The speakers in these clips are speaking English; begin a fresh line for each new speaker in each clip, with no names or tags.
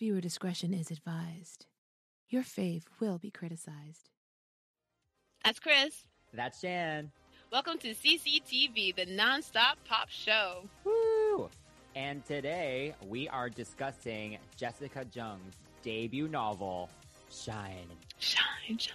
Viewer discretion is advised. Your fave will be criticized.
That's Chris.
That's Jan.
Welcome to CCTV, the nonstop pop show.
Woo! And today we are discussing Jessica Jung's debut novel, Shine.
Shine, shine,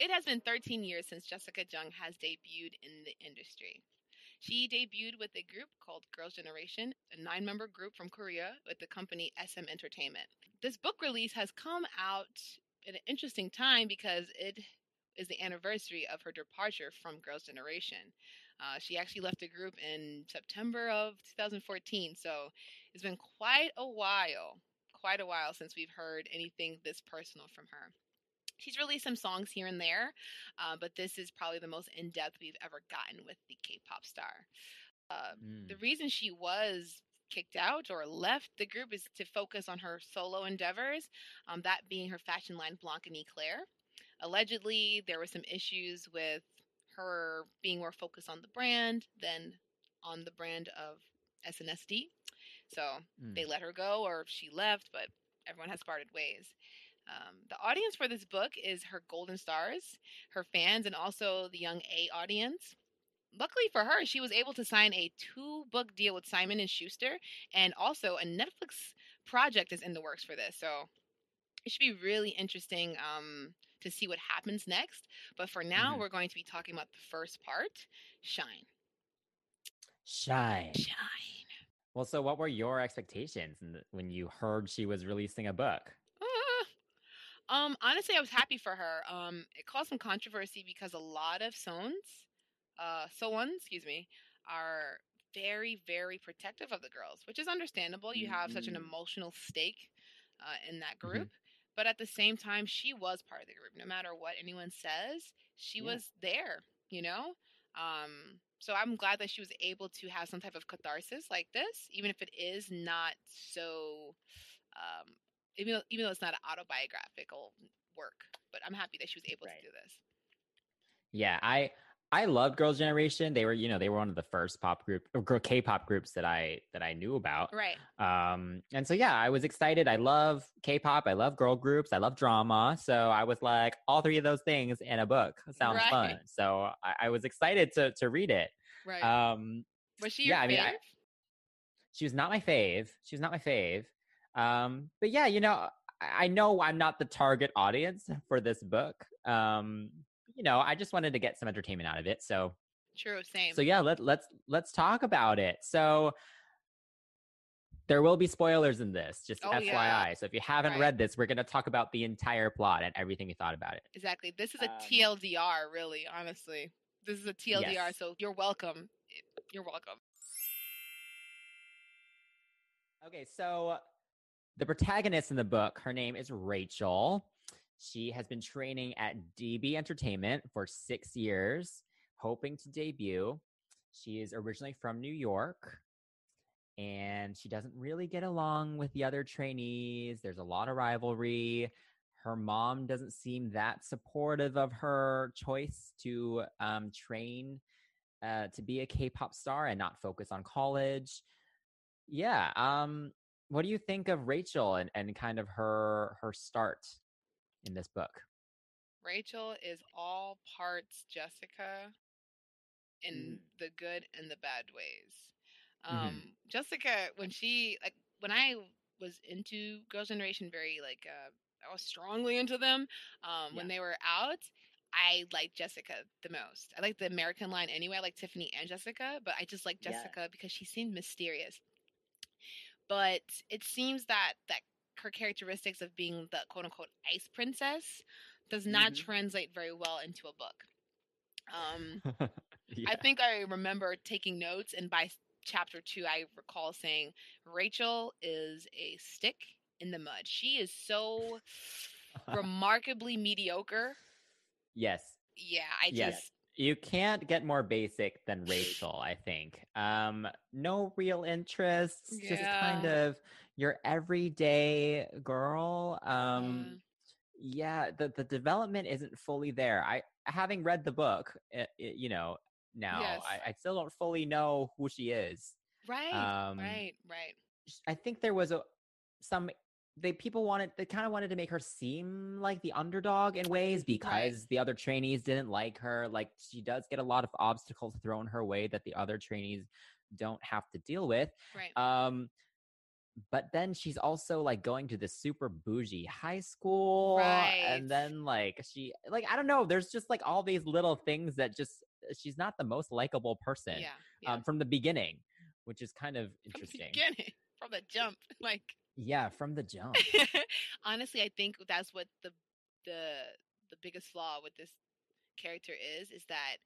It has been 13 years since Jessica Jung has debuted in the industry. She debuted with a group called Girls' Generation, a nine member group from Korea with the company SM Entertainment. This book release has come out at an interesting time because it is the anniversary of her departure from Girls' Generation. Uh, she actually left the group in September of 2014, so it's been quite a while, quite a while since we've heard anything this personal from her. She's released some songs here and there, uh, but this is probably the most in depth we've ever gotten with the K pop star. Uh,
Mm.
The reason she was kicked out or left the group is to focus on her solo endeavors, um, that being her fashion line Blanc and Eclare. Allegedly, there were some issues with her being more focused on the brand than on the brand of SNSD. So
Mm.
they let her go or she left, but everyone has parted ways. Um, the audience for this book is her golden stars, her fans, and also the young A audience. Luckily for her, she was able to sign a two-book deal with Simon and Schuster, and also a Netflix project is in the works for this. So it should be really interesting um, to see what happens next. But for now,
Mhm.
we're going to be talking about the first part, Shine.
Shine.
Shine.
Well, so what were your expectations when you heard she was releasing a book?
Um, honestly, I was happy for her. Um, it caused some controversy because a lot of Sons, uh, Sones, excuse me, are very, very protective of the girls, which is understandable. You have such an
Mhm.
emotional stake uh, in that
Mhm.
group. But at the same time, she was part of the group. No matter what anyone says, she
Yeah.
was there, you know? Um, so I'm glad that she was able to have some type of catharsis like this, even if it is not so um, even though, even though it's not an autobiographical work. But I'm happy that she was able
Right.
to do this.
Yeah, I I loved Girls' Generation. They were, you know, they were one of the first pop group or girl K-pop groups that I that I knew about.
Right.
Um, and so yeah, I was excited. I love K-pop. I love girl groups. I love drama. So I was like, all three of those things in a book sounds
Right.
fun. So I, I was excited to to read it.
Right.
Um,
was she your
yeah, I mean. I- she was not my fave. She was not my fave. Um, but yeah, you know, I, know I'm not the target audience for this book. Um, you know, I just wanted to get some entertainment out of it. So
True. Same.
so yeah, let let's let's talk about it. So there will be spoilers in this, just
Oh,
FYI.
yeah.
So if you haven't
Right.
read this, we're gonna talk about the entire plot and everything we thought about it.
exactly. This is a
Um,
TLDR, really. Honestly, this is a TLDR.
Yes.
So you're welcome. You're welcome.
Okay, so the protagonist in the book, her name is Rachel. She has been training at DB Entertainment for six years, hoping to debut. She is originally from New York and she doesn't really get along with the other trainees. There's a lot of rivalry. Her mom doesn't seem that supportive of her choice to um, train uh, to be a K-pop star and not focus on college. Yeah. Um, what do you think of Rachel and, and kind of her her start in this book?
Rachel is all parts Jessica in
Mm.
the good and the bad ways.
Mhm.
Um, Jessica, when she like when I was into Girls' Generation, very like uh, I was strongly into them. Um, when they were out, I liked Jessica the most. I liked the American line anyway. I like Tiffany and Jessica, but I just like
Yeah.
Jessica because she seemed mysterious. But it seems that that her characteristics of being the quote unquote ice princess does not
Mhm.
translate very well into a book. Um,
Yeah.
I think I remember taking notes, and by chapter two, I recall saying Rachel is a stick in the mud. She is so remarkably mediocre.
yes.
Yeah, I
Yes.
just
You can't get more basic than Rachel, I think. Um, no real interests, just kind of your everyday girl. Um,
uh,
yeah, the the development isn't fully there. I having read the book, uh, it, you know, now
Yes.
I, I still don't fully know who she is.
right,
Um,
right, right.
I think there was a some they people wanted they kind of wanted to make her seem like the underdog in ways because the other trainees didn't like her. Like she does get a lot of obstacles thrown her way that the other trainees don't have to deal with.
Right.
Um but then she's also like going to this super bougie high school
Right.
and then like she like I don't know, there's just like all these little things that just she's not the most likable person
yeah. yeah.
um from the beginning, which is kind of
from the
interesting.
beginning, from the jump, like
Yeah, from the jump.
honestly, I think that's what the the the biggest flaw with this character is is that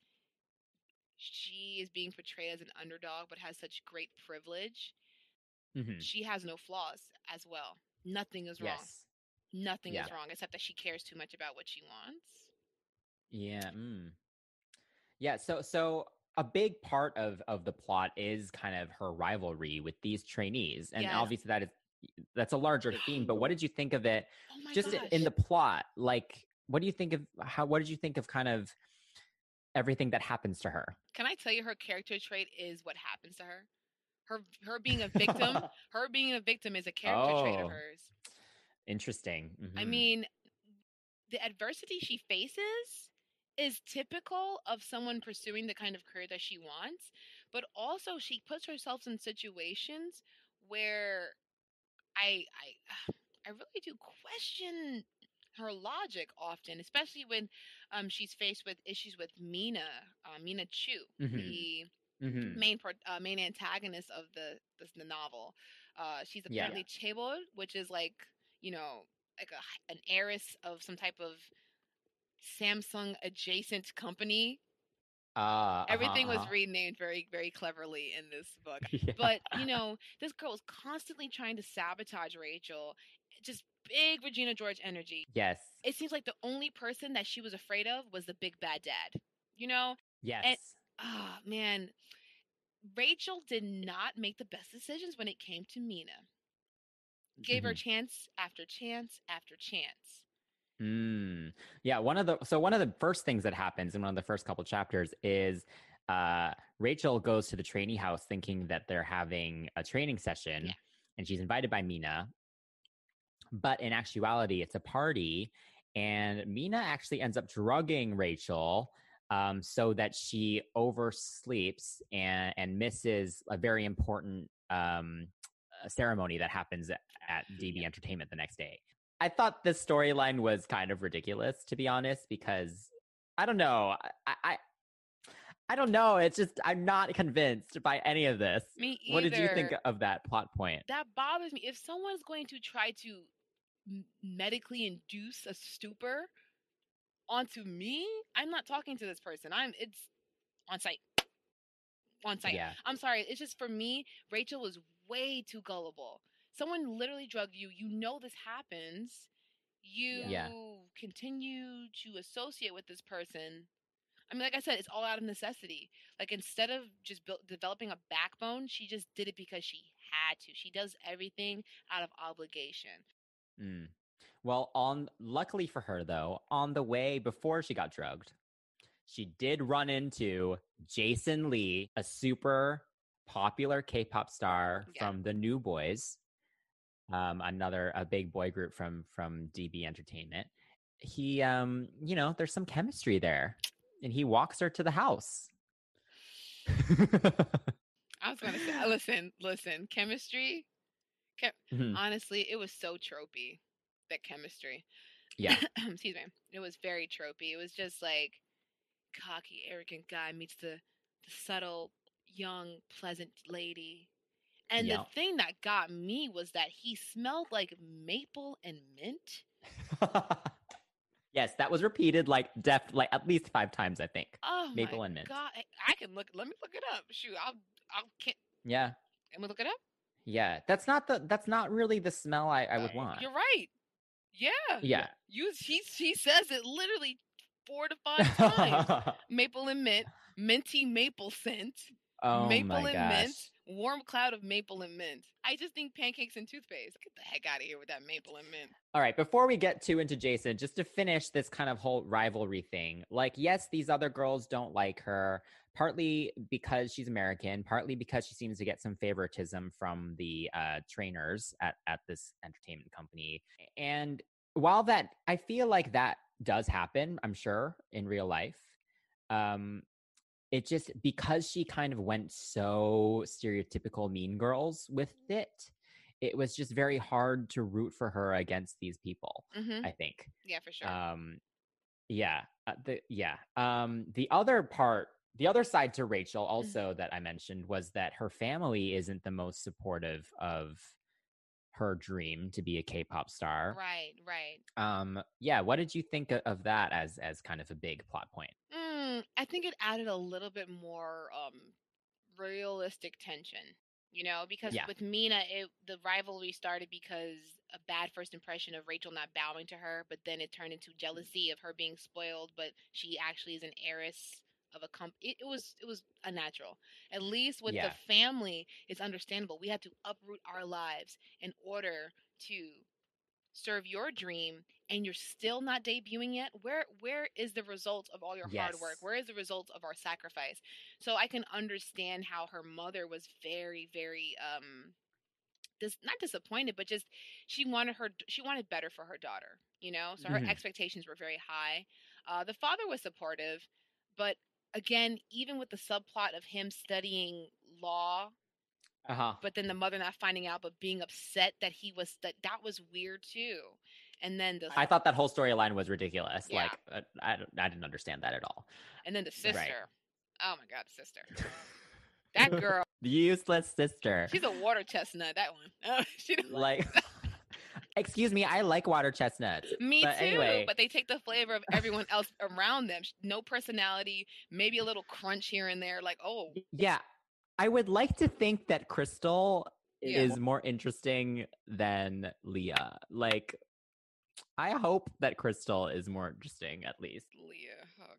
she is being portrayed as an underdog but has such great privilege.
Mhm.
She has no flaws as well. Nothing is wrong.
Yes.
Nothing
Yeah.
is wrong except that she cares too much about what she wants.
Yeah. Mm. Yeah. So so a big part of of the plot is kind of her rivalry with these trainees, and
Yes.
obviously that is that's a larger theme. But what did you think of it?
Oh
just
gosh.
in the plot, like what do you think of how? What did you think of kind of everything that happens to her?
Can I tell you her character trait is what happens to her? Her her being a victim, her being a victim is a character trait
Oh.
of hers.
Interesting.
I
Mhm.
mean, the adversity she faces is typical of someone pursuing the kind of career that she wants, but also she puts herself in situations where I I I really do question her logic often, especially when um, she's faced with issues with Mina, uh, Mina Choo,
Mhm.
the
Mhm.
main uh, main antagonist of the this, the novel. Uh, she's
Yeah.
apparently chaebol, which is like you know like a, an heiress of some type of Samsung adjacent company.
Uh-huh,
Everything was
uh-huh.
renamed very very cleverly in this book.
Yeah.
But you know, this girl is constantly trying to sabotage Rachel. Just big Regina George energy.
yes,
It seems like the only person that she was afraid of was the big bad dad. You know,
yes,
ah man rachel did not make the best decisions when it came to mina gave her
Mhm.
chance after chance after chance
Mm. Yeah, one of the so one of the first things that happens in one of the first couple chapters is uh Rachel goes to the trainee house thinking that they're having a training session
Yeah.
and she's invited by Mina. But in actuality, it's a party and Mina actually ends up drugging Rachel um, so that she oversleeps and, and misses a very important um, ceremony that happens at, at DB Entertainment the next day. I thought this storyline was kind of ridiculous, to be honest, because I don't know. I, I I don't know. It's just I'm not convinced by any of this.
me either
What did you think of that plot point?
that bothers me if someone's going to try to medically induce a stupor onto me i'm not talking to this person i'm it's on site on site
Yeah.
i'm sorry it's just for me rachel was way too gullible someone literally drugged you you know this happens you
Yeah.
continue to associate with this person i mean like i said it's all out of necessity like instead of just build, developing a backbone she just did it because she had to she does everything out of obligation
Mm. Well, on luckily for her though, on the way before she got drugged, she did run into Jason Lee, a super popular K-pop star
Yeah.
from the New Boys, um, another a big boy group from from DB Entertainment. He, um, you know, there's some chemistry there, and he walks her to the house.
i was gonna say listen listen chemistry
Mhm.
honestly it was so tropey that chemistry
yeah,
excuse me it was very tropey it was just like cocky arrogant guy meets the, the subtle young pleasant lady and
Yeah.
the thing that got me was that he smelled like maple and mint
Yes, that was repeated like def like at least five times, I think.
Oh
Maple
my
and mint.
God, I- can look. Let me look it up. Shoot, I'll. I'll. Can't.
Yeah.
Let me look it up.
Yeah. That's not the that's not really the smell I, I would
Uh,
want.
You're right. Yeah.
Yeah.
You. He. He says it literally four to five times. maple and mint, minty maple scent,
oh
maple
my
and
gosh.
mint, warm cloud of maple and mint. I just think pancakes and toothpaste. Get the heck out of here with that maple and mint.
All right, before we get too into Jason, just to finish this kind of whole rivalry thing, like, yes, these other girls don't like her, partly because she's American, partly because she seems to get some favoritism from the uh, trainers at, at this entertainment company. And while that, I feel like that does happen, I'm sure, in real life. Um, it just because she kind of went so stereotypical mean girls with it it was just very hard to root for her against these people
Mm-hmm.
i think
Yeah, for sure.
um yeah uh, the yeah um the other part the other side to rachel also that i mentioned was that her family isn't the most supportive of her dream to be a k-pop star
right, right.
um yeah what did you think of that as as kind of a big plot point
Mm, I think it added a little bit more um realistic tension. You know, because
Yeah.
with Mina, it the rivalry started because a bad first impression of Rachel not bowing to her, but then it turned into jealousy of her being spoiled, but she actually is an heiress of a comp. It, it was it was unnatural. At least with
Yeah.
the family, it's understandable. We had to uproot our lives in order to serve your dream and you're still not debuting yet where where is the result of all your hard work? Where is the result of our sacrifice? So i can understand how her mother was very very um dis- not disappointed but just she wanted her she wanted better for her daughter you know? So her
Mhm.
expectations were very high. Uh the father was supportive but again even with the subplot of him studying law
uh-huh.
but then the mother not finding out but being upset that he was that that was weird too and then the
i thought that whole storyline was ridiculous
Yeah.
like uh, I, I didn't understand that at all.
And then the sister.
Right.
oh my god the sister. That girl.
The useless sister.
She's a water chestnut that one. Oh, she
like excuse me i like water chestnuts
me
but
too
anyway-
but they take the flavor of everyone else around them. No personality maybe a little crunch here and there like oh
yeah. I would like to think that crystal
Yeah.
is more interesting than leah like i hope that crystal is more interesting at least.
Leah oh god.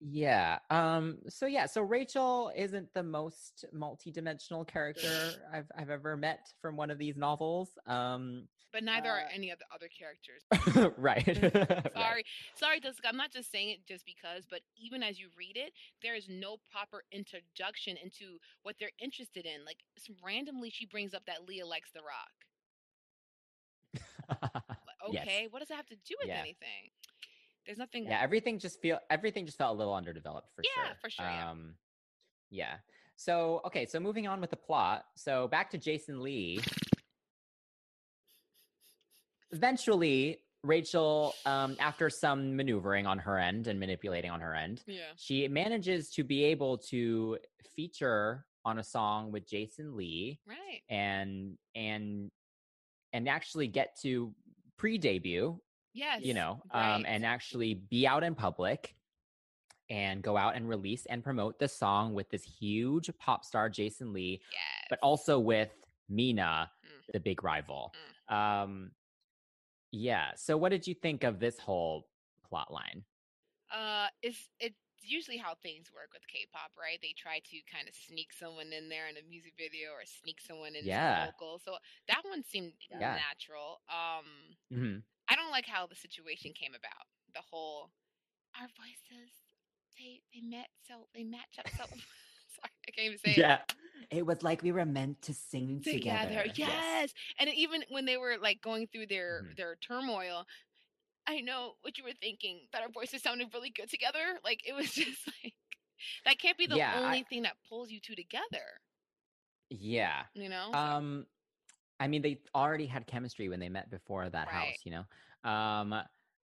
Yeah um so yeah so rachel isn't the most multi-dimensional character i've i've ever met from one of these novels um
but neither are
Uh,
any of the other characters.
Right
sorry
Right.
sorry jessica i'm not just saying it just because but even as you read it there is no proper introduction into what they're interested in like randomly she brings up that leah likes the rock Like,
Yes.
okay what does that have to do with
Yeah.
anything there's nothing
yeah everything just feel everything just felt a little underdeveloped for sure.
Yeah,
sure
for sure, yeah.
um yeah so okay so moving on with the plot so back to jason lee eventually rachel um after some maneuvering on her end and manipulating on her end
yeah
she manages to be able to feature on a song with jason lee
right
and and and actually get to pre-debut
yes
you know um
right.
and actually be out in public and go out and release and promote the song with this huge pop star jason lee
yes.
but also with mina
Mm.
the big rival um yeah so what did you think of this whole plot line
uh it's it's usually how things work with k-pop right they try to kind of sneak someone in there in a music video or sneak someone in
Yeah.
vocal so that one seemed
Yeah.
natural um
hmm
I don't like how the situation came about. The whole our voices they they met so they match up so sorry, I can't even say it.
yeah it was like we were meant to sing
together.
together
Yes. And even when they were like going through their
Mhm.
their turmoil, I know what you were thinking that our voices sounded really good together. Like it was just like that can't be the
Yeah, I-
only thing that pulls you two together.
yeah
You know?
Um, I mean, they already had chemistry when they met before that
Right.
house, you know. Um,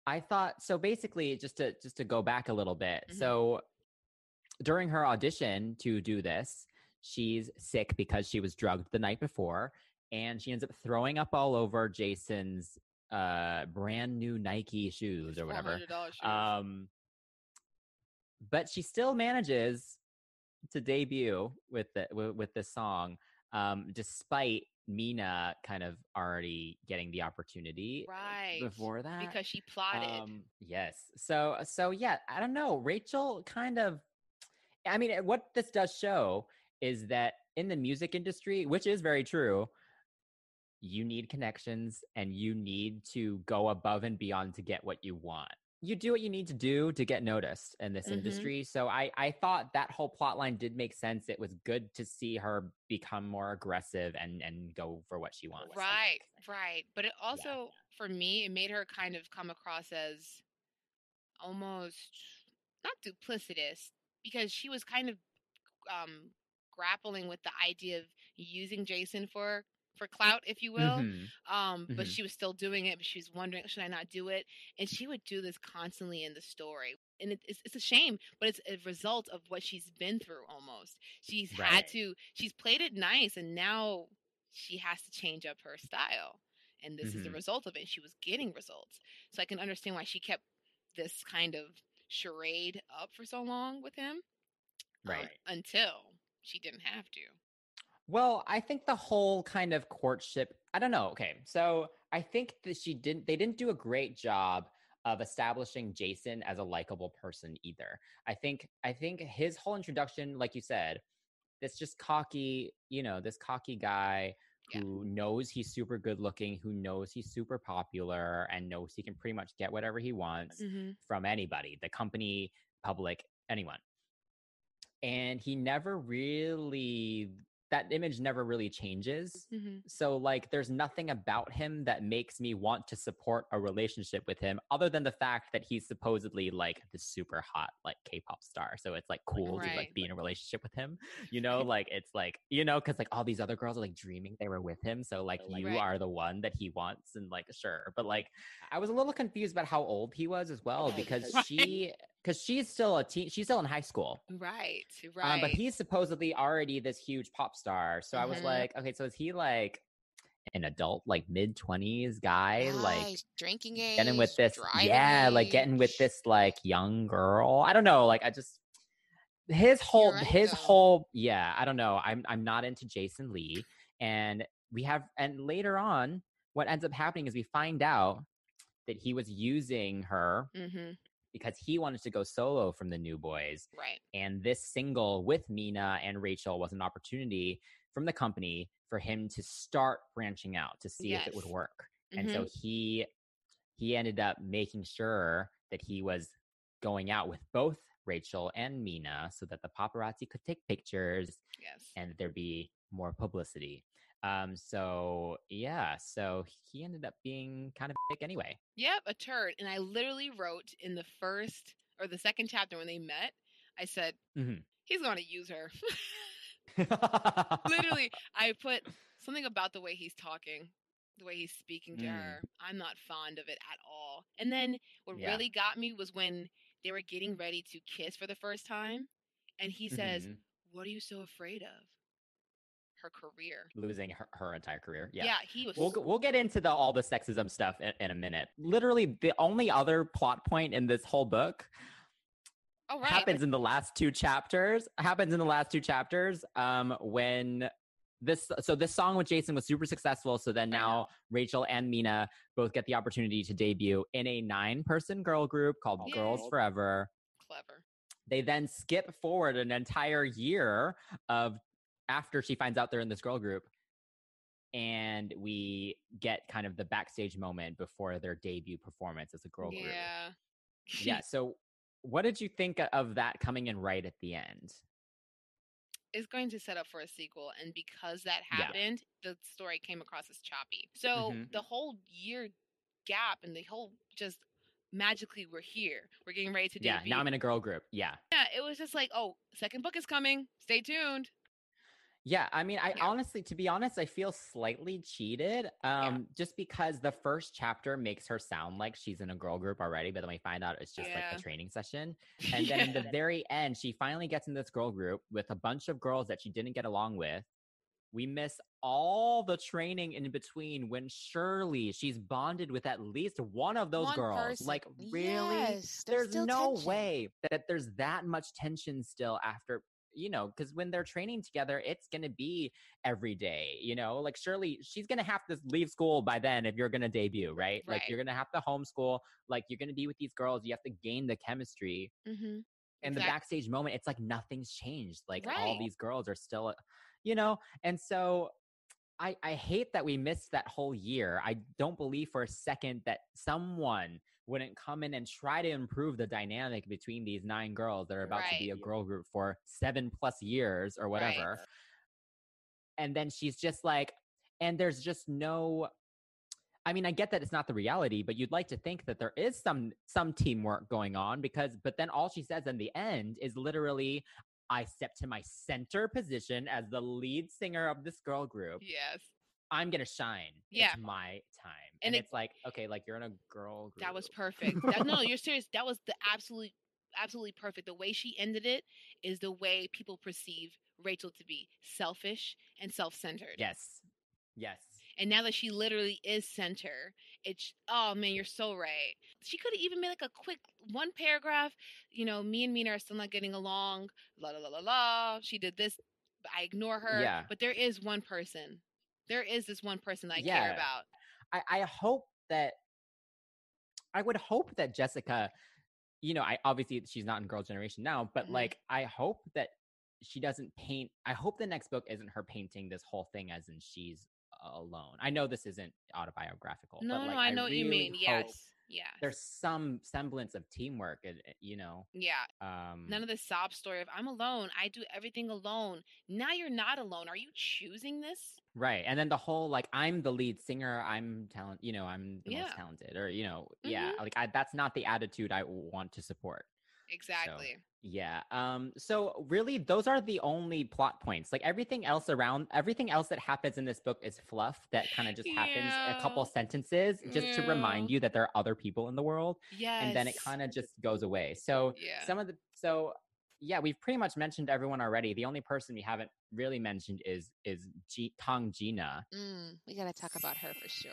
I thought so. Basically, just to just to go back a little bit.
Mhm.
So during her audition to do this, she's sick because she was drugged the night before, and she ends up throwing up all over Jason's uh brand new Nike shoes or whatever.
shoes.
Um, but she still manages to debut with the with, with this song, um, despite Mina kind of already getting the opportunity
right.
before that.
because she plotted.
Um, yes. So so yeah, I don't know. Rachel kind of I mean, what this does show is that in the music industry, which is very true, you need connections and you need to go above and beyond to get what you want. You do what you need to do to get noticed in this
Mhm.
industry. So I I thought that whole plot line did make sense. It was good to see her become more aggressive and and go for what she wants.
Right, right. But it also, for me, it made her kind of come across as almost not duplicitous because she was kind of um, grappling with the idea of using Jason for for clout, if you will.
Mhm.
Um, but
Mhm.
she was still doing it. But she was wondering, should I not do it? And she would do this constantly in the story. And it, it's, it's a shame, but it's a result of what she's been through almost. She's had to, she's played it nice, and now she has to change up her style. And this is the
Mhm.
result of it. She was getting results. So I can understand why she kept this kind of charade up for so long with him. um,
Right.
until she didn't have to.
Well, I think the whole kind of courtship, I don't know. Okay. So I think that she didn't, they didn't do a great job of establishing Jason as a likable person either. I think, I think his whole introduction, like you said, this just cocky, you know, this cocky guy
Yeah.
who knows he's super good looking, who knows he's super popular and knows he can pretty much get whatever he wants
Mm-hmm.
from anybody, the company, public, anyone. And he never really, that image never really changes.
Mm-hmm.
So, like, there's nothing about him that makes me want to support a relationship with him other than the fact that he's supposedly like the super hot, like, K pop star. So, it's like cool to like be in a relationship with him, you know? like, it's like, you know, because like all these other girls are like dreaming they were with him. So, like, you
Right.
are the one that he wants. And like, sure. But like, I was a little confused about how old he was as well because
Right.
she, because she's still a teen, she's still in high school.
Right, right.
Um, but he's supposedly already this huge pop star. So I was
Mhm.
like, okay, so is he like an adult, like mid twenties guy, like
drinking age,
getting with this? Yeah, like getting with this like young girl. I don't know. Like I just his whole
right,
his
though.
whole yeah. I don't know. I'm I'm not into Jason Lee, and we have and later on, what ends up happening is we find out that he was using her
Mm-hmm.
Because he wanted to go solo from the New Boys.
Right.
And this single with Mina and Rachel was an opportunity from the company for him to start branching out to see if it would
Yes.
work. And so mm-hmm. he he ended up making sure that he was going out with both Rachel and Mina so that the paparazzi could take pictures
Yes.
and there'd be more publicity. Um so yeah, so he ended up being kind of big anyway.
Yep, a turd. And I literally wrote in the first or the second chapter when they met, I said,
Mhm.
he's going to use her. literally, I put something about the way he's talking, the way he's speaking to
Mm.
her. I'm not fond of it at all. And then what
Yeah.
really got me was when they were getting ready to kiss for the first time. And he says,
Mhm.
What are you so afraid of? Her career.
losing her, her entire career.
Yeah,
Yeah.
he was.
We'll, we'll get into the all the sexism stuff in, in a minute. Literally, the only other plot point in this whole book
oh, right.
happens in the last two chapters. Happens in the last two chapters. Um, when this so this song with Jason was super successful. So then now Rachel and Mina both get the opportunity to debut in a nine person girl group called
Yay.
Girls Forever.
Clever.
They then skip forward an entire year of after she finds out they're in this girl group. And we get kind of the backstage moment before their debut performance as a girl group.
Yeah.
Yeah. So, what did you think of that coming in right at the end?
is going to set up for a sequel and because that
Yeah.
happened the story came across as choppy so
Mhm.
the whole year gap and the whole just magically we're here we're getting ready to debut. Yeah.
Now I'm in a girl group. Yeah.
yeah it was just like oh second book is coming stay tuned
Yeah, I mean, I
Yeah.
honestly, to be honest, I feel slightly cheated. Um, just because the first chapter makes her sound like she's in a girl group already, but then we find out it's just like a training session. And then in the very end, she finally gets in this girl group with a bunch of girls that she didn't get along with. We miss all the training in between when surely she's bonded with at least one of those
One
girls.
person.
Like, really?
Yes,
there's
still
no
tension.
way that there's that much tension still after you know because when they're training together it's going to be every day you know like surely she's going to have to leave school by then if you're going to debut right?
right?
like you're going to have to homeschool like you're going to be with these girls you have to gain the chemistry
Mm-hmm.
and the backstage moment it's like nothing's changed like all these girls are still you know and so I, I hate that we missed that whole year. I don't believe for a second that someone wouldn't come in and try to improve the dynamic between these nine girls that are about to be a girl group for seven plus years or whatever. And then she's just like, and there's just no I mean, I get that it's not the reality, but you'd like to think that there is some some teamwork going on because but then all she says in the end is literally I step to my center position as the lead singer of this girl group.
Yes.
I'm gonna shine.
Yeah.
It's my time.
And
And,
it-
it's like, okay, like you're in a girl group.
That was perfect. That, no, you're serious. That was the absolute, absolutely perfect. The way she ended it is the way people perceive Rachel to be selfish and self-centered.
Yes. Yes.
And now that she literally is center, it's oh man, you're so right. She could have even made like a quick one paragraph. You know, me and Mina are still not getting along. La la la la la. She did this. I ignore her.
Yeah.
But there is one person. There is this one person that I care about.
I, I hope that I would hope that Jessica, you know, I obviously she's not in Girl Generation now, but
Mhm.
like I hope that she doesn't paint. I hope the next book isn't her painting this whole thing as in she's alone. I know this isn't autobiographical.
No,
but like,
no, I know what you
really
mean. Yes. Yes.
There's some semblance of teamwork, you know,
yeah.
um,
None of the sob story of I'm alone. I do everything alone. Now you're not alone. Are you choosing this?
Right. And then the whole like I'm the lead singer, I'm talent, you know, I'm the
Yeah.
most talented or you know, yeah,
Mhm.
like I, that's not the attitude I want to support.
Exactly.
Yeah. Um so really those are the only plot points. Like everything else around everything else that happens in this book is fluff that kind of just happens a couple sentences just to remind you that there are other people in the world
Yeah.
and then it kind of just goes away. So
Yeah.
some of the so yeah, we've pretty much mentioned everyone already. The only person we haven't really mentioned is is G- Tong Gina.
Mm, we gotta talk about her for sure.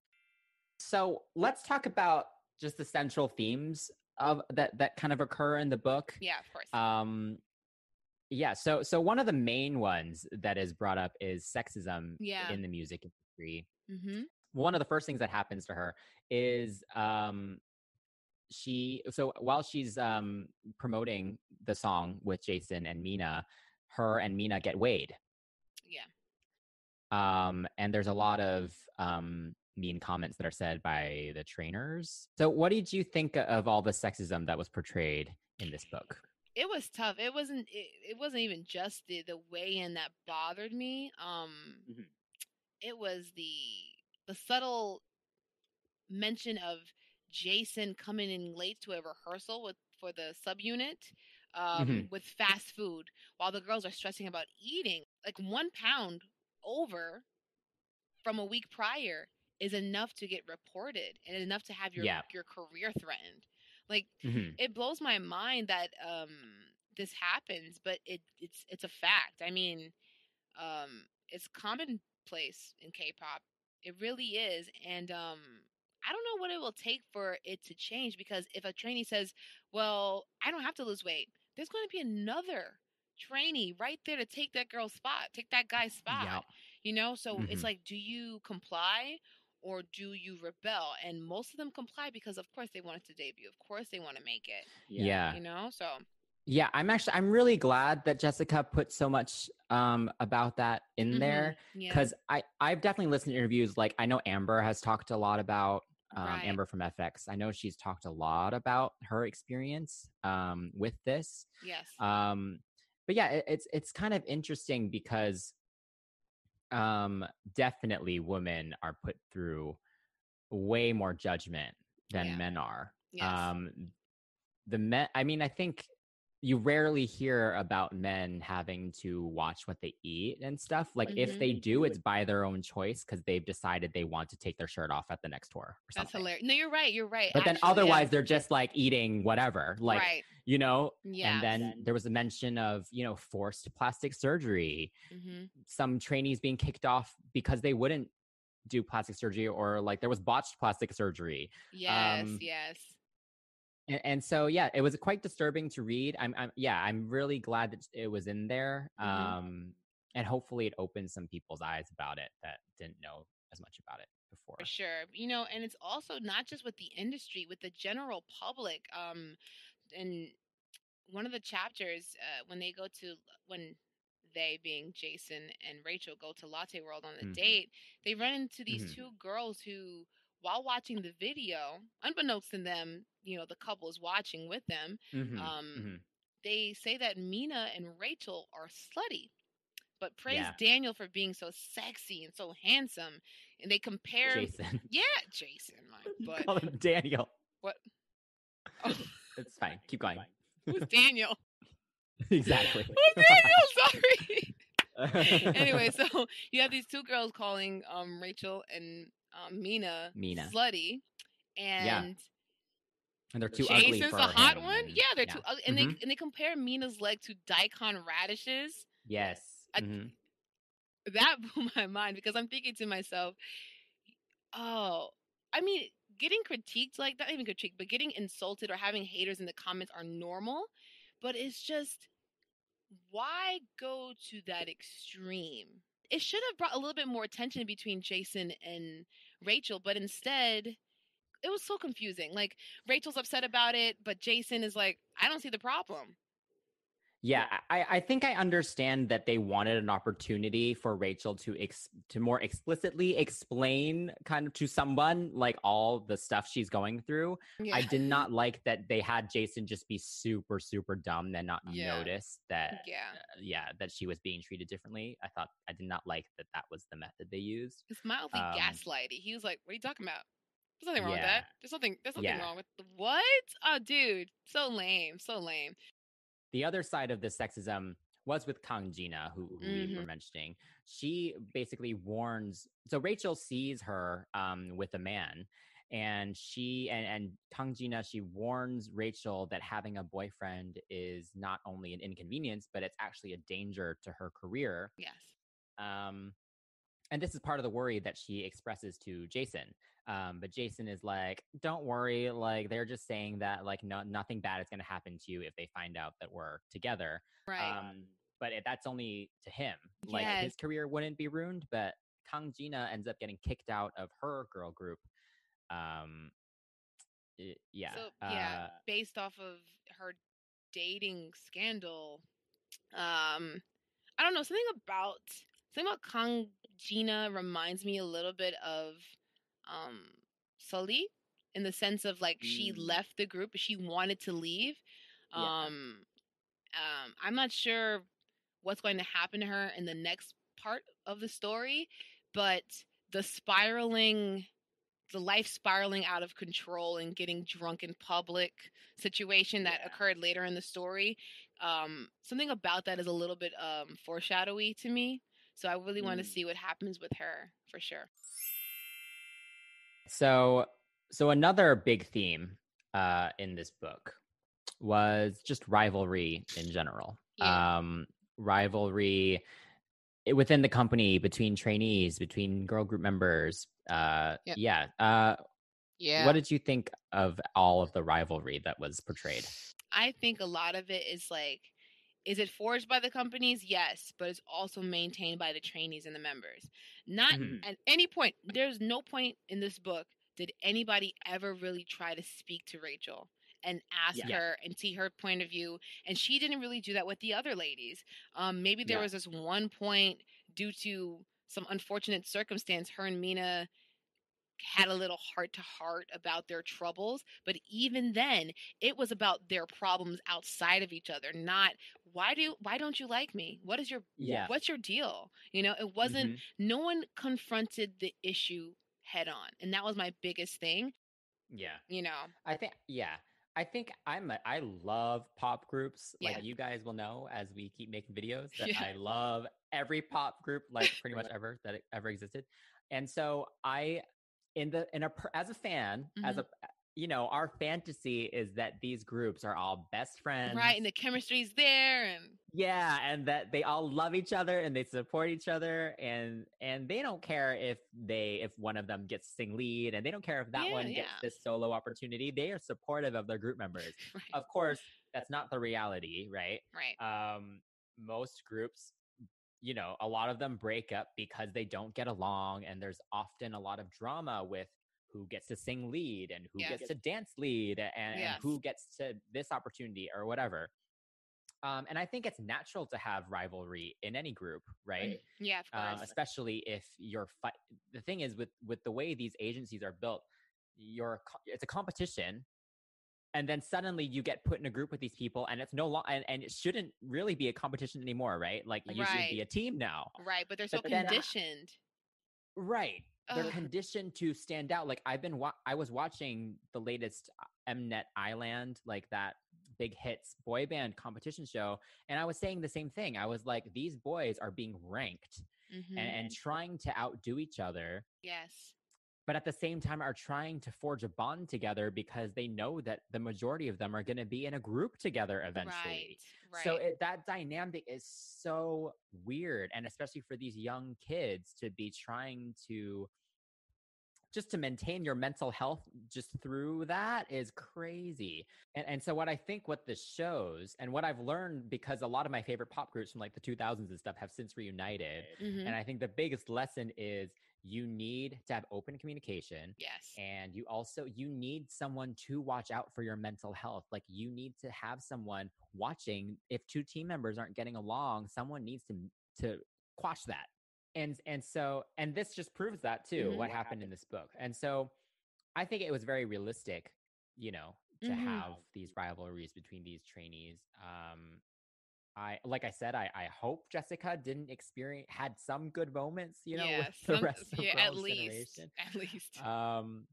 So let's talk about just the central themes of that that kind of occur in the book.
yeah, of course.
Um yeah, so so one of the main ones that is brought up is sexism
Yeah.
in the music industry.
mm-hmm.
One of the first things that happens to her is um she so while she's um promoting the song with Jason and Mina, her and Mina get weighed.
Yeah.
um, and there's a lot of um, mean comments that are said by the trainers. So, what did you think of all the sexism that was portrayed in this book?
It was tough. It wasn't. It, it wasn't even just the the weigh in that bothered me. Um,
Mhm.
it was the the subtle mention of Jason coming in late to a rehearsal with for the subunit um,
Mhm.
with fast food while the girls are stressing about eating. Like one pound over from a week prior is enough to get reported and enough to have your
Yeah.
your career threatened. Like
Mhm.
it blows my mind that um this happens, but it it's it's a fact. I mean, um it's commonplace in K-pop. It really is. And um I don't know what it will take for it to change because if a trainee says, "Well, I don't have to lose weight." There's going to be another trainee right there to take that girl's spot, take that guy's spot. You know, so it's
Mhm.
like do you comply or do you rebel? And most of them comply because of course they want it to debut. Of course they want to make it.
Yeah.
You know? So
Yeah, I'm actually I'm really glad that Jessica put so much um about that in
mhm,
there
yeah.
because I I've definitely listened to interviews like I know Amber has talked a lot about um,
Right.
Amber from f(x). I know she's talked a lot about her experience um with this.
Yes.
Um, but yeah, it, it's it's kind of interesting because um, definitely women are put through way more judgment than
Yeah.
men are.
Yes.
Um, the men, I mean, I think you rarely hear about men having to watch what they eat and stuff. Like if
Mhm.
they do, it's by their own choice because they've decided they want to take their shirt off at the next tour or
That's hilarious. No, you're right. You're right.
But then
actually, yeah.
otherwise, they're just like eating whatever, like
right.
you know.
Yeah.
And then there was a mention of you know forced plastic surgery,
hmm
some trainees being kicked off because they wouldn't do plastic surgery or like there was botched plastic surgery.
Yes.
Um,
yes.
And, and so yeah, it was quite disturbing to read. I'm, I'm yeah, I'm really glad that it was in there.
Mhm.
Um and hopefully it opens some people's eyes about it that didn't know as much about it before.
For sure. You know, and it's also not just with the industry, with the general public. Um, and one of the chapters, uh, when they go to, when they being Jason and Rachel go to Latte World on a
Mhm.
date, they run into these
Mhm.
two girls who, while watching the video, unbeknownst to them, you know, the couple is watching with them,
Mhm,
um,
mhm.
they say that Mina and Rachel are slutty, but praise
Yeah.
Daniel for being so sexy and so handsome. And they compare,
Jason.
yeah, Jason, my butt.
call him Daniel.
What? Oh,
It's fine. Keep going.
who's Daniel?
exactly.
Who's Daniel? Sorry. anyway, so you have these two girls calling um Rachel and um, Mina,
Mina.
slutty, and
and they're too ugly
Jason's the hot
him,
one. Yeah, they're too ugly, and
Mhm.
they and they compare Mina's leg to daikon radishes.
Yes.
I-
mhm.
that blew my mind because I'm thinking to myself, oh, I mean, getting critiqued like that, not even critiqued, but getting insulted or having haters in the comments are normal, but it's just why go to that extreme? It should have brought a little bit more attention between Jason and Rachel, but instead, it was so confusing. Like Rachel's upset about it, but Jason is like, I don't see the problem.
Yeah, I, I think I understand that they wanted an opportunity for Rachel to ex- to more explicitly explain kind of to someone like all the stuff she's going through.
Yeah.
I did not like that they had Jason just be super super dumb and not
Yeah.
notice that
Yeah.
uh, yeah that she was being treated differently. I thought I did not like that that was the method they used.
It's mildly
Um,
gaslighty. He was like, "What are you talking about? There's nothing wrong with that. There's nothing. There's nothing
Yeah.
wrong with what? Oh, dude, so lame, so lame.
The other side of the sexism was with Kang Jina, who, who we were
Mhm.
mentioning. She basically warns. So Rachel sees her um, with a man, and she and, and Kang Jina she warns Rachel that having a boyfriend is not only an inconvenience, but it's actually a danger to her career.
Yes.
Um, and this is part of the worry that she expresses to Jason. Um, but Jason is like, "Don't worry, like they're just saying that like no, nothing bad is going to happen to you if they find out that we're together."
Right.
Um, but it, that's only to him. Like
Yes.
his career wouldn't be ruined, but Kang Jina ends up getting kicked out of her girl group. Um, i- yeah.
So yeah,
uh,
based off of her dating scandal, um, I don't know something about something about Kang Jina reminds me a little bit of um Sulli in the sense of like she
Mm.
left the group, she wanted to leave.
Yeah.
Um, um, I'm not sure what's going to happen to her in the next part of the story, but the spiraling the life spiraling out of control and getting drunk in public situation that
Yeah.
occurred later in the story um something about that is a little bit um foreshadowy to me so i really want to
Mm.
see what happens with her for sure
So, so another big theme uh, in this book was just rivalry in general.
Yeah.
Um, rivalry within the company, between trainees, between girl group members. Uh,
Yep.
Yeah. Uh,
Yeah.
What did you think of all of the rivalry that was portrayed?
i think a lot of it is like is it forged by the companies yes but it's also maintained by the trainees and the members not
Mhm.
at any point there's no point in this book did anybody ever really try to speak to rachel and ask
Yeah.
her and see her point of view and she didn't really do that with the other ladies um maybe there
Yeah.
was this one point due to some unfortunate circumstance her and mina had a little heart to heart about their troubles but even then it was about their problems outside of each other not why do why don't you like me what is your
Yeah.
what's your deal you know it wasn't
Mhm.
no one confronted the issue head on and that was my biggest thing
Yeah.
you know
I think yeah. I think I'm a, I love pop groups. Like
Yeah.
you guys will know as we keep making videos that
Yeah.
I love every pop group like pretty much ever that ever existed. And so I in the in a as a fan, as
Mm-hmm.
a you know, our fantasy is that these groups are all best friends.
right and the chemistry's there and
Yeah, and that they all love each other and they support each other and and they don't care if they if one of them gets to sing lead and they don't care if that
Yeah,
one gets
yeah.
this solo opportunity. They are supportive of their group members.
right
Of course, that's not the reality, right?
right
Um most groups you know, a lot of them break up because they don't get along and there's often a lot of drama with who gets to sing lead and who
Yes.
gets to dance lead and, and who gets to this opportunity or whatever. Um, and I think it's natural to have rivalry in any group, right?
yeah of
Um, especially if you're fi- the thing is with with the way these agencies are built, you're it's a competition, and then suddenly you get put in a group with these people, and it's no long and, and it shouldn't really be a competition anymore, right? Like you should be a team now,
right but they're so
but then
conditioned
right? They're conditioned to stand out. Like I've been, wa- I was watching the latest uh, Mnet I-LAND, like that Big Hit's boy band competition show, and I was saying the same thing. I was like, these boys are being ranked
Mhm.
and, and trying to outdo each other,
yes
but at the same time are trying to forge a bond together because they know that the majority of them are going to be in a group together eventually.
right right
So it, that dynamic is so weird, and especially for these young kids to be trying to just to maintain your mental health just through that is crazy. And and so what I think what this shows, and what I've learned because a lot of my favorite pop groups from like the 2000s and stuff have since reunited,
Mhm.
and I think the biggest lesson is you need to have open communication
yes
and you also you need someone to watch out for your mental health like you need to have someone watching if two team members aren't getting along someone needs to to quash that and and so and this just proves that too
Mhm.
what happened in this book and so i think it was very realistic you know to
Mhm.
have these rivalries between these trainees um I like I said, I, I hope Jessica didn't experience had some good moments, you know,
yeah,
with the
some-
rest of
yeah at least
Generation.
at least.
Um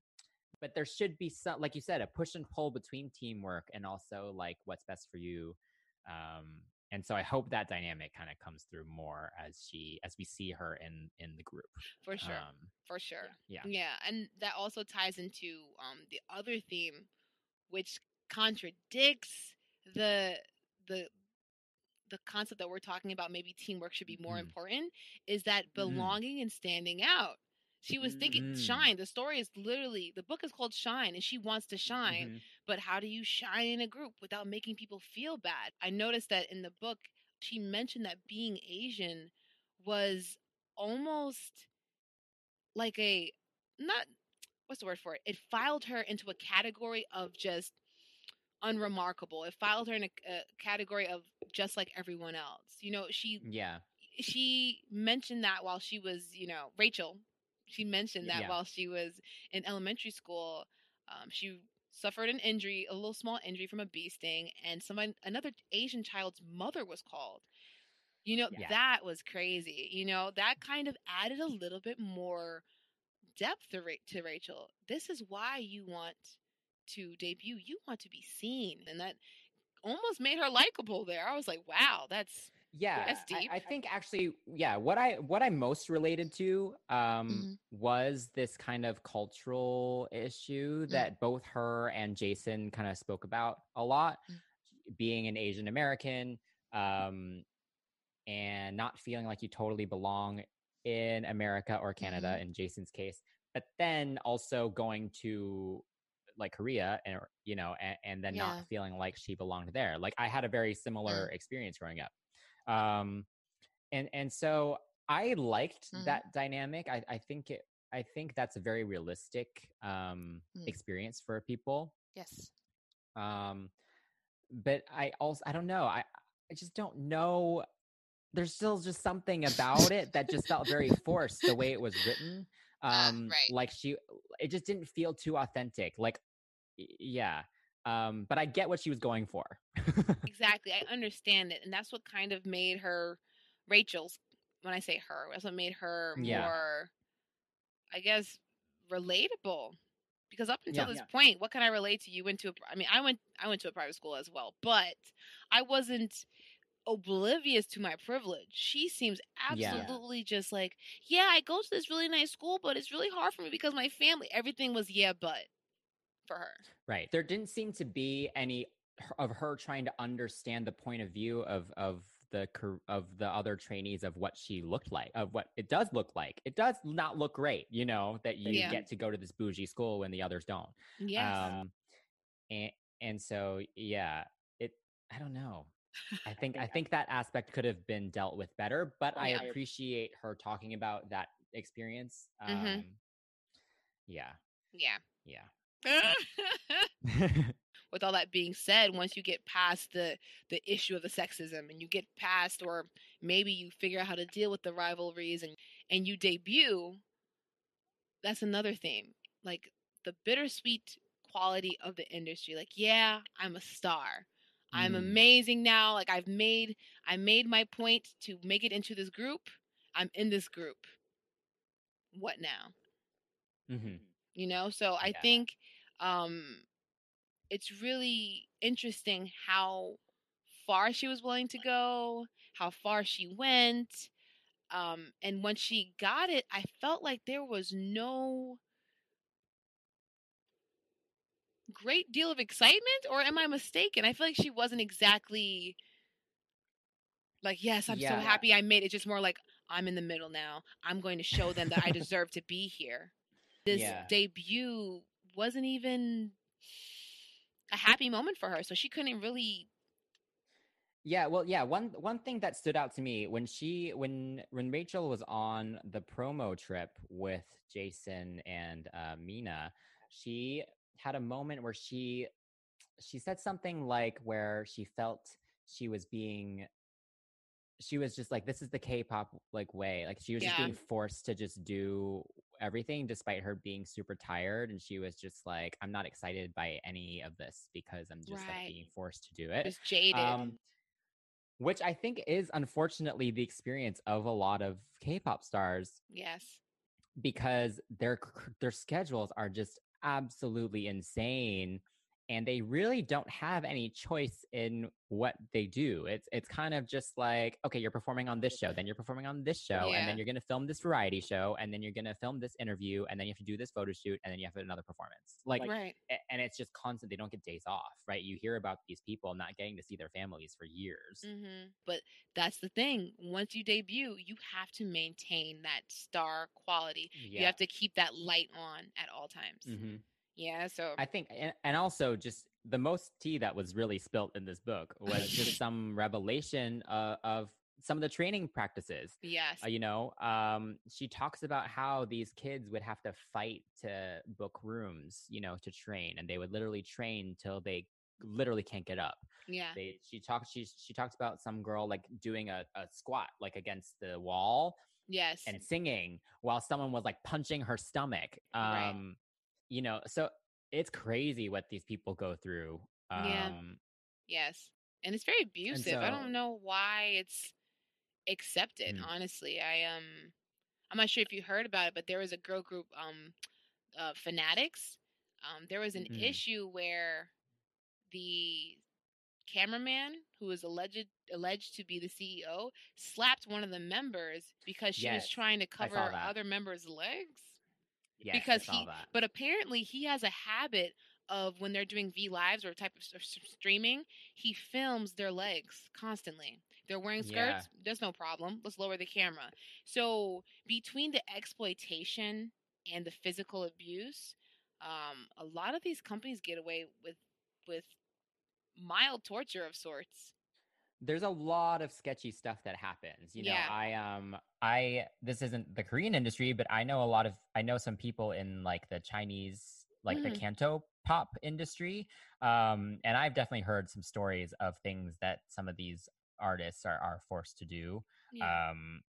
but there should be some like you said a push and pull between teamwork and also like what's best for you. Um and so i hope that dynamic kind of comes through more as she as we see her in in the group.
For sure
um
for sure.
yeah.
Yeah, and that also ties into um the other theme, which contradicts the the the concept that we're talking about. Maybe teamwork should be more
Mhm.
important. Is that
Mhm.
belonging and standing out? She was thinking
Mm.
shine. The story is literally the book is called Shine, and she wants to shine.
Mhm.
But how do you shine in a group without making people feel bad? I noticed that in the book, she mentioned that being Asian was almost like a not what's the word for it? It filed her into a category of just unremarkable. It filed her in a, a category of just like everyone else. You know, she
yeah
she mentioned that while she was, you know, Rachel. She mentioned that
Yeah.
while she was in elementary school, um, she suffered an injury, a little small injury from a bee sting, and someone another Asian child's mother was called. You know,
Yeah.
that was crazy. You know, that kind of added a little bit more depth to, Ra- to Rachel. This is why you want to debut. You want to be seen, and that almost made her likable. There, I was like, wow, that's
yeah
That's
I-
deep.
I, think actually yeah what i what i most related to um
Mhm.
was this kind of cultural issue
Mm.
that both her and jason kind of spoke about a lot
Mm.
being an asian american um and not feeling like you totally belong in america or canada
Mm-hmm.
in jason's case but then also going to like korea and you know and, and then
Yeah.
not feeling like she belonged there like i had a very similar
Mm.
experience growing up um and and so i liked
Mhm.
that dynamic i i think it i think that's a very realistic um
Mm.
experience for people
yes.
um but i also i don't know i i just don't know there's still just something about it that just felt very forced the way it was written
Ah,
Um,
right.
like she, it just didn't feel too authentic. Like, yeah. Um, but I get what she was going for.
Exactly. I understand it. And that's what kind of made her Rachel's when I say her, that's what made her
Yeah.
more I guess relatable. Because up until
Yeah.
this point, what can I relate to? You went to a I mean, I went I went to a private school as well, but I wasn't oblivious to my privilege. She seems
Yeah.
absolutely just like, yeah, I go to this really nice school, but it's really hard for me because my family, everything was yeah, but for her.
Right. There didn't seem to be any of her trying to understand the point of view of of the of the other trainees of what she looked like, of what it does look like. It does not look great, you know, that you
Yeah.
get to go to this bougie school when the others don't.
Yes.
Um and and so yeah, it I don't know. I think I think that aspect could have been dealt with better, but I
Yeah.
appreciate her talking about that experience. Um
Mhm.
yeah.
yeah.
Yeah.
with all that being said once you get past the the issue of the sexism and you get past or maybe you figure out how to deal with the rivalries and and you debut that's another theme like the bittersweet quality of the industry like yeah i'm a star. I'm
Mm.
amazing now. Like i've made i made my point to make it into this group. I'm in this group. What now?
Hmm
you know so i
Yeah.
think um it's really interesting how far she was willing to go how far she went um and when she got it i felt like there was no great deal of excitement or am i mistaken i feel like she wasn't exactly like yes i'm
Yeah.
so happy i made it just more like i'm in the middle now i'm going to show them that i deserve to be here this
Yeah.
debut wasn't even a happy moment for her so she couldn't really
Yeah, well, yeah. One one thing that stood out to me when she when when Rachel was on the promo trip with Jason and uh, Mina, she had a moment where she she said something like where she felt she was being she was just like this is the K-pop like way like she was just being forced to just do everything despite her being super tired and she was just like I'm not excited by any of this because I'm just like being forced to do it
just jaded.
um, which I think is unfortunately the experience of a lot of K-pop stars
yes.
because their their schedules are just absolutely insane and they really don't have any choice in what they do. It's it's kind of just like, okay, you're performing on this show, then you're performing on this show, and then you're going to film this variety show, and then you're going to film this interview, and then you have to do this photo shoot, and then you have another performance. Like
right
and it's just constant. They don't get days off, right? You hear about these people not getting to see their families for years.
hmm But that's the thing. Once you debut, you have to maintain that star quality. You have to keep that light on at all times.
hmm
Yeah. So
I think, and, and also just the most tea that was really spilt in this book was just some revelation uh, of some of the training practices.
yes.
Uh, you know, um, she talks about how these kids would have to fight to book rooms, you know, to train, and they would literally train till they literally can't get up.
yeah.
They, she talks, she she talks about some girl like doing a, a squat like against the wall,
Yes.
and singing while someone was like punching her stomach. Um,
Right.
You know, so it's crazy what these people go through. Um,
Yeah. yes. And it's very abusive. I don't know why it's accepted.
Mm.
Honestly, I um, I'm not sure if you heard about it, but there was a girl group, um, uh, Fanatics. Um, there was an
Mm.
issue where the cameraman who was alleged alleged to be the CEO slapped one of the members because she was trying to cover other members' legs.
Yes,
because he-
that.
But apparently, he has a habit of when they're doing V lives or type of streaming, he films their legs constantly. They're wearing
Yeah.
skirts. There's no problem. Let's lower the camera. So between the exploitation and the physical abuse, um, a lot of these companies get away with with mild torture of sorts.
There's a lot of sketchy stuff that happens you know
Yeah.
i um i this isn't the korean industry but i know a lot of i know some people in like the chinese like the
Mhm.
canto pop industry um and i've definitely heard some stories of things that some of these artists are, are forced to do
Yeah.
um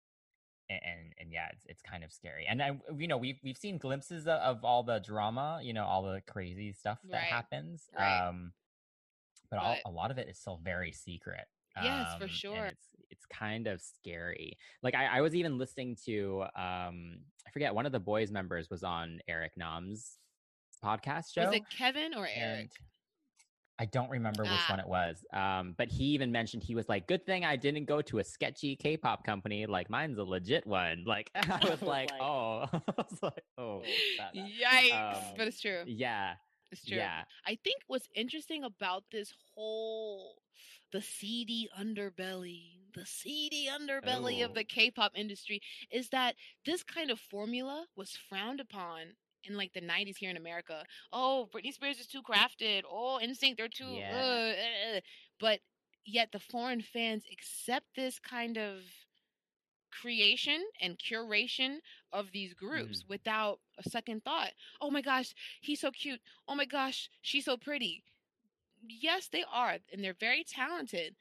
and and yeah, it's it's kind of scary. And I, you know, we've we've seen glimpses of, of all the drama, you know, all the crazy stuff that
Right.
happens.
Right.
Um, but, all,
But-
a lot of it is still very secret.
Yes, for
Um, and
sure.
It's it's kind of scary. Like I, I was even listening to um I forget one of the Boyz members was on Eric Nam's podcast show.
Was it Kevin or Eric?
and I don't remember which
Ah.
one it was. Um, but he even mentioned he was like, "Good thing I didn't go to a sketchy K-pop company. Like mine's a legit one." Like I was like, "Oh, I was like, oh, that- that-
Yikes!
um,
but it's true.
yeah,
It's true.
yeah,
I think what's interesting about this whole the seedy underbelly, the seedy underbelly of
Oh.
the K-pop industry is that this kind of formula was frowned upon in like the 90s here in America. Oh, Britney Spears is too crafted. Oh, NSYNC they're too
Yeah.
uh, uh." but yet the foreign fans accept this kind of creation and curation of these groups without a second thought. Oh my gosh, he's so cute. Oh my gosh, she's so pretty. Yes, they are, and they're very talented.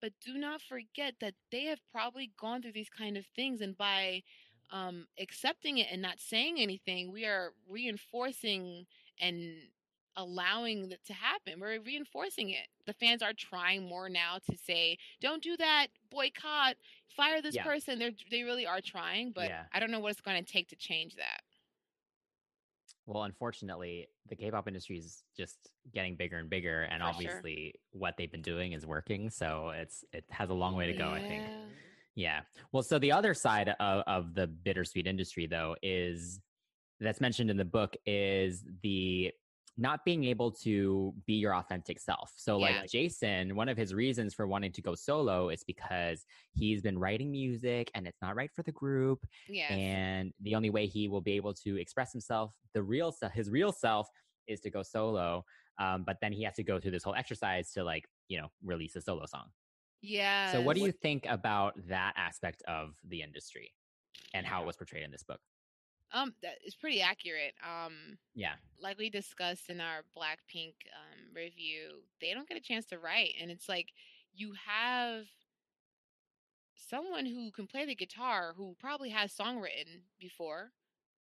But do not forget that they have probably gone through these kind of things, and by um, accepting it and not saying anything, we are reinforcing and allowing that to happen. We're reinforcing it. The fans are trying more now to say, "Don't do that, boycott, fire this
Yeah.
person." They they really are trying, but
Yeah.
I don't know what it's going to take to change that.
Well, unfortunately, the K-pop industry is just getting bigger and bigger, and
For sure.
obviously, what they've been doing is working. So it's it has a long way to go. I think.
Yeah.
Yeah. Well, so the other side of, of the bittersweet industry, though, is that's mentioned in the book is the not being able to be your authentic self. So,
Yeah.
like Jason, one of his reasons for wanting to go solo is because he's been writing music and it's not right for the group.
Yeah.
And the only way he will be able to express himself, the real self, his real self, is to go solo. Um, but then he has to go through this whole exercise to like, you know, release a solo song.
yeah.
So, what do you think about that aspect of the industry and how it was portrayed in this book?
Um, that is pretty accurate. Um,
Yeah.
like we discussed in our Blackpink um, review, they don't get a chance to write, and it's like you have someone who can play the guitar who probably has song written before,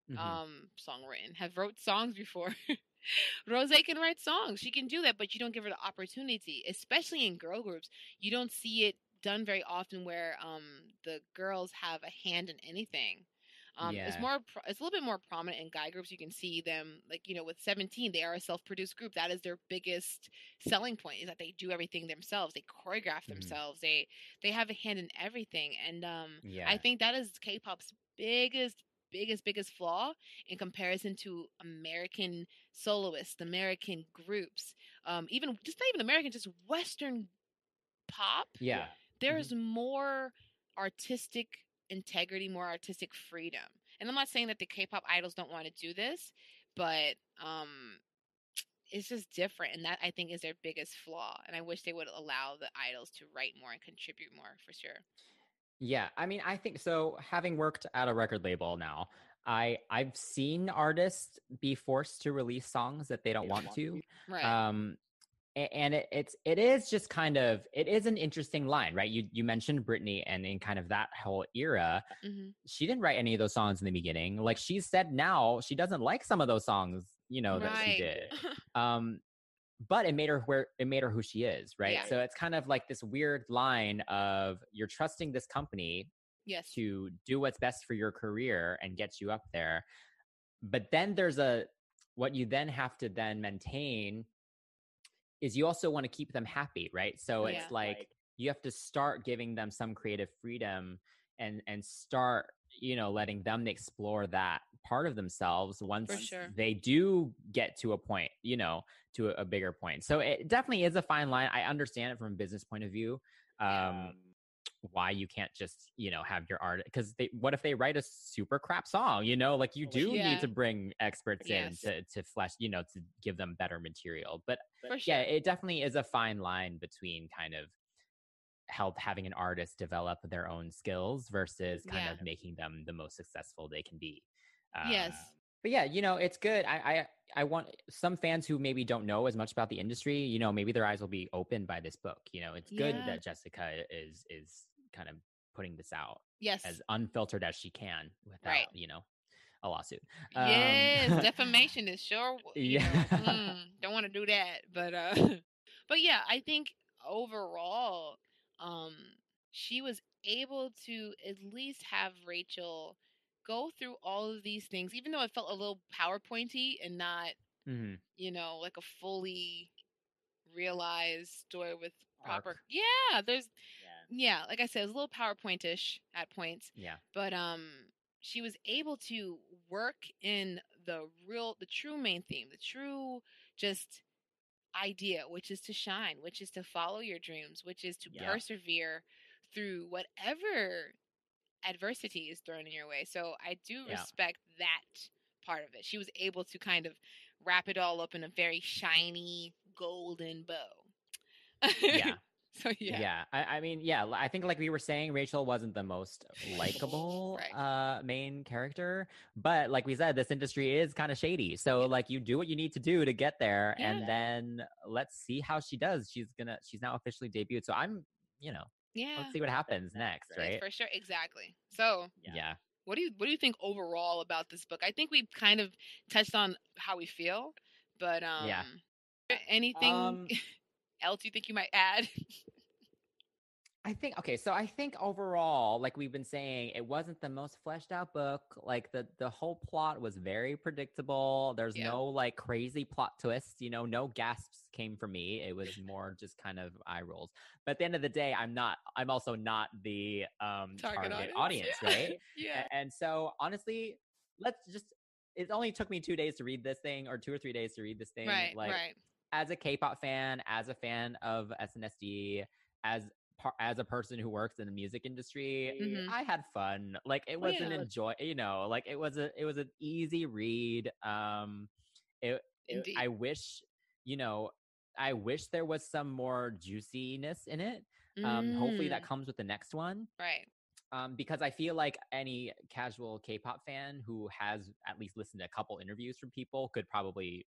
Mhm.
um, song written, have wrote songs before. Rosé can write songs; she can do that, but you don't give her the opportunity, especially in girl groups. You don't see it done very often where um the girls have a hand in anything. Um, It's
Yeah.
more, it's a little bit more prominent in guy groups. You can see them, like you know, with Seventeen, they are a self-produced group. That is their biggest selling point is that they do everything themselves. They choreograph
Mhm.
themselves. They they have a hand in everything, and um,
Yeah.
I think that is K-pop's biggest, biggest, biggest flaw in comparison to American soloists, American groups, um, even just not even American, just Western pop
yeah.
there's more artistic integrity, more artistic freedom. And I'm not saying that the K-pop idols don't want to do this, but um it's just different and that I think is their biggest flaw. And I wish they would allow the idols to write more and contribute more for sure.
Yeah. I mean, I think so. Having worked at a record label now, I I've seen artists be forced to release songs that they don't want to.
Right.
Um, and it, it's it is just kind of it is an interesting line, right? You you mentioned Britney, and in kind of that whole era,
hmm
she didn't write any of those songs in the beginning. Like she said now, she doesn't like some of those songs, you know, that she did. Um, but it made her where it made her who she is, right?
Yeah.
So it's kind of like this weird line of you're trusting this company
yes.
to do what's best for your career and get you up there. But then there's a what you then have to then maintain is you also want to keep them happy, right? So it's
Yeah.
like you have to start giving them some creative freedom and and start you know letting them explore that part of themselves once
sure.
they do get to a point you know to a, a bigger point so it definitely is a fine line i understand it from a business point of view um why you can't just you know have your art because they what if they write a super crap song you know like you do
Yeah.
need to bring experts
Yes.
in to to flesh you know to give them better material but
sure.
yeah it definitely is a fine line between kind of help having an artist develop their own skills versus mm, kind
Yeah.
of making them the most successful they can be
uh,
yes. But yeah you know it's good I, I i want some fans who maybe don't know as much about the industry you know maybe their eyes will be opened by this book you know it's good
Yeah.
that jessica is is kind of putting this out
Yes.
as unfiltered as she can without,
Right.
you know, a lawsuit.
yes,
Um,
defamation is sure. you know,
Yeah.
mm, don't want to do that, but uh, but yeah, I think overall, um, she was able to at least have Rachel go through all of these things, even though it felt a little PowerPointy and not,
mhm.
you know, like a fully realized story with proper.
Arc.
Yeah, there's yeah, like I said, it was a little PowerPointish at points
Yeah.
but um she was able to work in the real the true main theme the true just idea which is to shine which is to follow your dreams which is to
Yeah.
persevere through whatever adversity is thrown in your way so i do
Yeah.
respect that part of it she was able to kind of wrap it all up in a very shiny golden bow
Yeah.
so yeah
Yeah. I, I mean, yeah, I think like we were saying, Rachel wasn't the most likable
Right.
uh main character. But like we said, this industry is kind of shady. So like you do what you need to do to get there
Yeah.
and then let's see how she does. She's gonna she's now officially debuted. So I'm, you know,
yeah
let's see what happens next,
Yes,
right?
for sure exactly so
Yeah.
What do you what do you think overall about this book? I think we kind of touched on how we feel, but um
Yeah.
anything
Um,
else you think you might add?
I think okay, so I think overall, like we've been saying, it wasn't the most fleshed out book. Like the the whole plot was very predictable. There's
Yeah.
no like crazy plot twists, you know, no gasps came from me. It was more just kind of eye rolls. But at the end of the day, I'm not I'm also not the um target, audience,
yeah.
right?
yeah.
And so honestly, let's just it only took me two days to read this thing or two or three days to read this thing.
Right,
like
right.
as a K-pop fan, as a fan of SNSD, as par- as a person who works in the music industry,
Mhm.
I had fun. Like it was an enjoy, you know, like it was a it was an easy read. Um, it, it I wish, you know, I wish there was some more juiciness in it. Um, hopefully that
Mm,
comes with the next one
right.
um, because I feel like any casual K-pop fan who has at least listened to a couple interviews from people could probably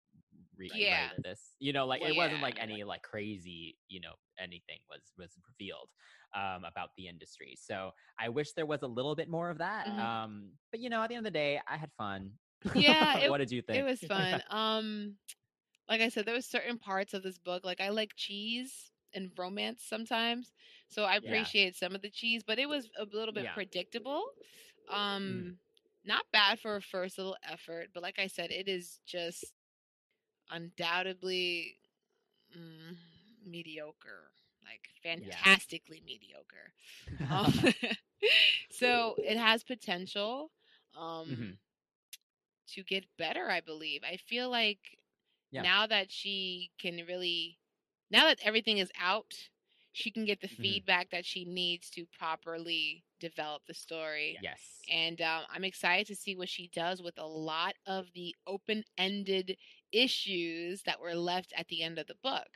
read
Yeah.
this. You know, like
Well,
it wasn't like any like crazy, you know, anything was was revealed um, about the industry. So I wish there was a little bit more of that.
Mhm.
Um, but you know, at the end of the day, I had fun.
Yeah, it-
what did you think?
It was fun. um like I said, there was certain parts of this book like I like cheese and romance sometimes. So I
Yeah.
appreciate some of the cheese, but it was a little bit
Yeah.
predictable. Um
Mm-hmm.
not bad for a first little effort, but like I said, it is just undoubtedly mm, mediocre. Like fantastically mediocre. Um, so it has potential um
Mhm.
to get better, I believe. I feel like
Yeah.
now that she can really now that everything is out, she can get the
Mhm.
feedback that she needs to properly develop the story.
yes.
And um, I'm excited to see what she does with a lot of the open ended issues that were left at the end of the book.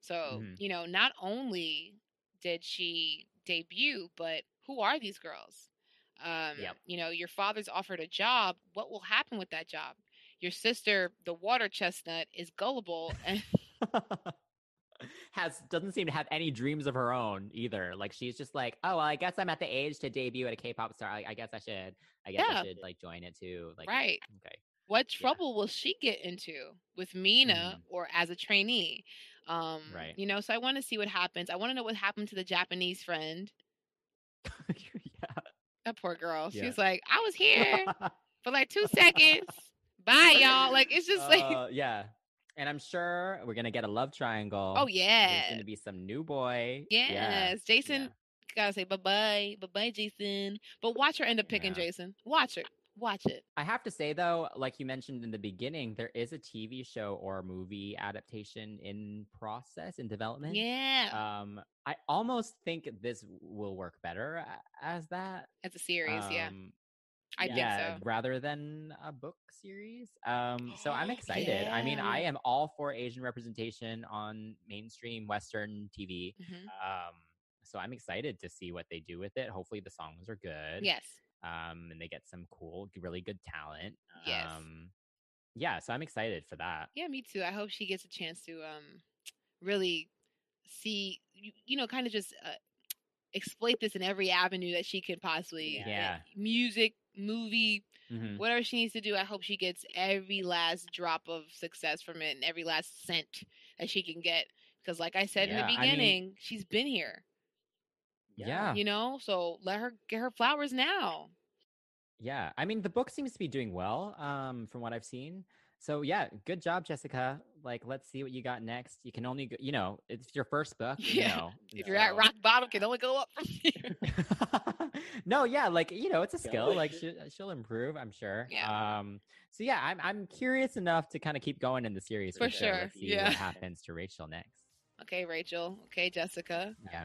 So,
Mhm.
you know, not only did she debut, but who are these girls? Um,
Yep.
You know, your father's offered a job. What will happen with that job? Your sister, the water chestnut, is gullible and
has doesn't seem to have any dreams of her own either. Like she's just like, oh, well, I guess I'm at the age to debut at a K-pop star. I, I guess I should. I guess
Yeah.
I should like join it too. Like,
right.
Okay.
What trouble will she get into with Mina
Mhm.
or as a trainee? Um,
Right.
You know, so I want to see what happens. I want to know what happened to the Japanese friend.
yeah.
That poor girl.
Yeah.
was like, I was here for like two seconds. Bye, y'all. Like it's just like,
Uh, yeah. And I'm sure we're gonna get a love triangle.
oh
There's
yeah,
gonna be some new boy.
yes.
Yeah.
Jason
yeah.
gotta say bye bye, bye bye, Jason. But watch her end up picking
Yeah.
Jason. Watch her. Watch it.
I have to say though, like you mentioned in the beginning, there is a TV show or movie adaptation in process in development.
Yeah,
Um, I almost think this will work better as that.
as a series. yeah,
Um,
I think so.
rather than a book series. Um, so I'm excited. I mean, I am all for Asian representation on mainstream Western TV.
Mhm.
Um, so I'm excited to see what they do with it. Hopefully, the songs are good.
Yes.
Um, and they get some cool, really good talent.
Yes.
Um, yeah. So I'm excited for that.
Yeah, me too. I hope she gets a chance to um really see you, you know kind of just uh, exploit this in every avenue that she can possibly.
Yeah.
Music, movie,
Mhm.
whatever she needs to do. I hope she gets every last drop of success from it and every last cent that she can get. Because, like I said
Yeah,
in the
I mean-
beginning, she's been here.
Yeah.
You know, so let her get her flowers now.
Yeah, I mean the book seems to be doing well, um, from what I've seen. So yeah, good job, Jessica. Like, let's see what you got next. You can only, go, you know, it's your first book. You
Yeah,
know,
If you're at rock bottom, can only go up from here.
no, yeah, like you know, it's a skill. Like she, she'll improve, I'm sure.
Yeah.
Um. So yeah, I'm I'm curious enough to kind of keep going in the series
For
for, sure.
sure, yeah.
what happens to Rachel next.
okay, Rachel. Okay, Jessica.
Yeah.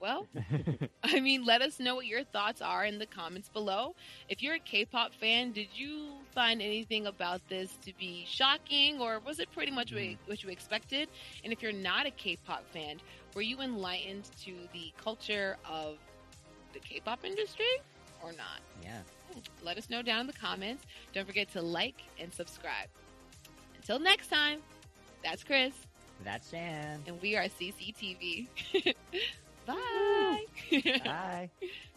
Well, I mean, let us know what your thoughts are in the comments below. If you're a K-pop fan, did you find anything about this to be shocking, or was it pretty much what, what you expected? And if you're not a K-pop fan, were you enlightened to the culture of the K-pop industry, or not?
Yeah.
Hmm, let us know down in the comments. Don't forget to like and subscribe. Until next time, that's Chris,
That's Sam.
and we are CCTV. Bye.
Bye.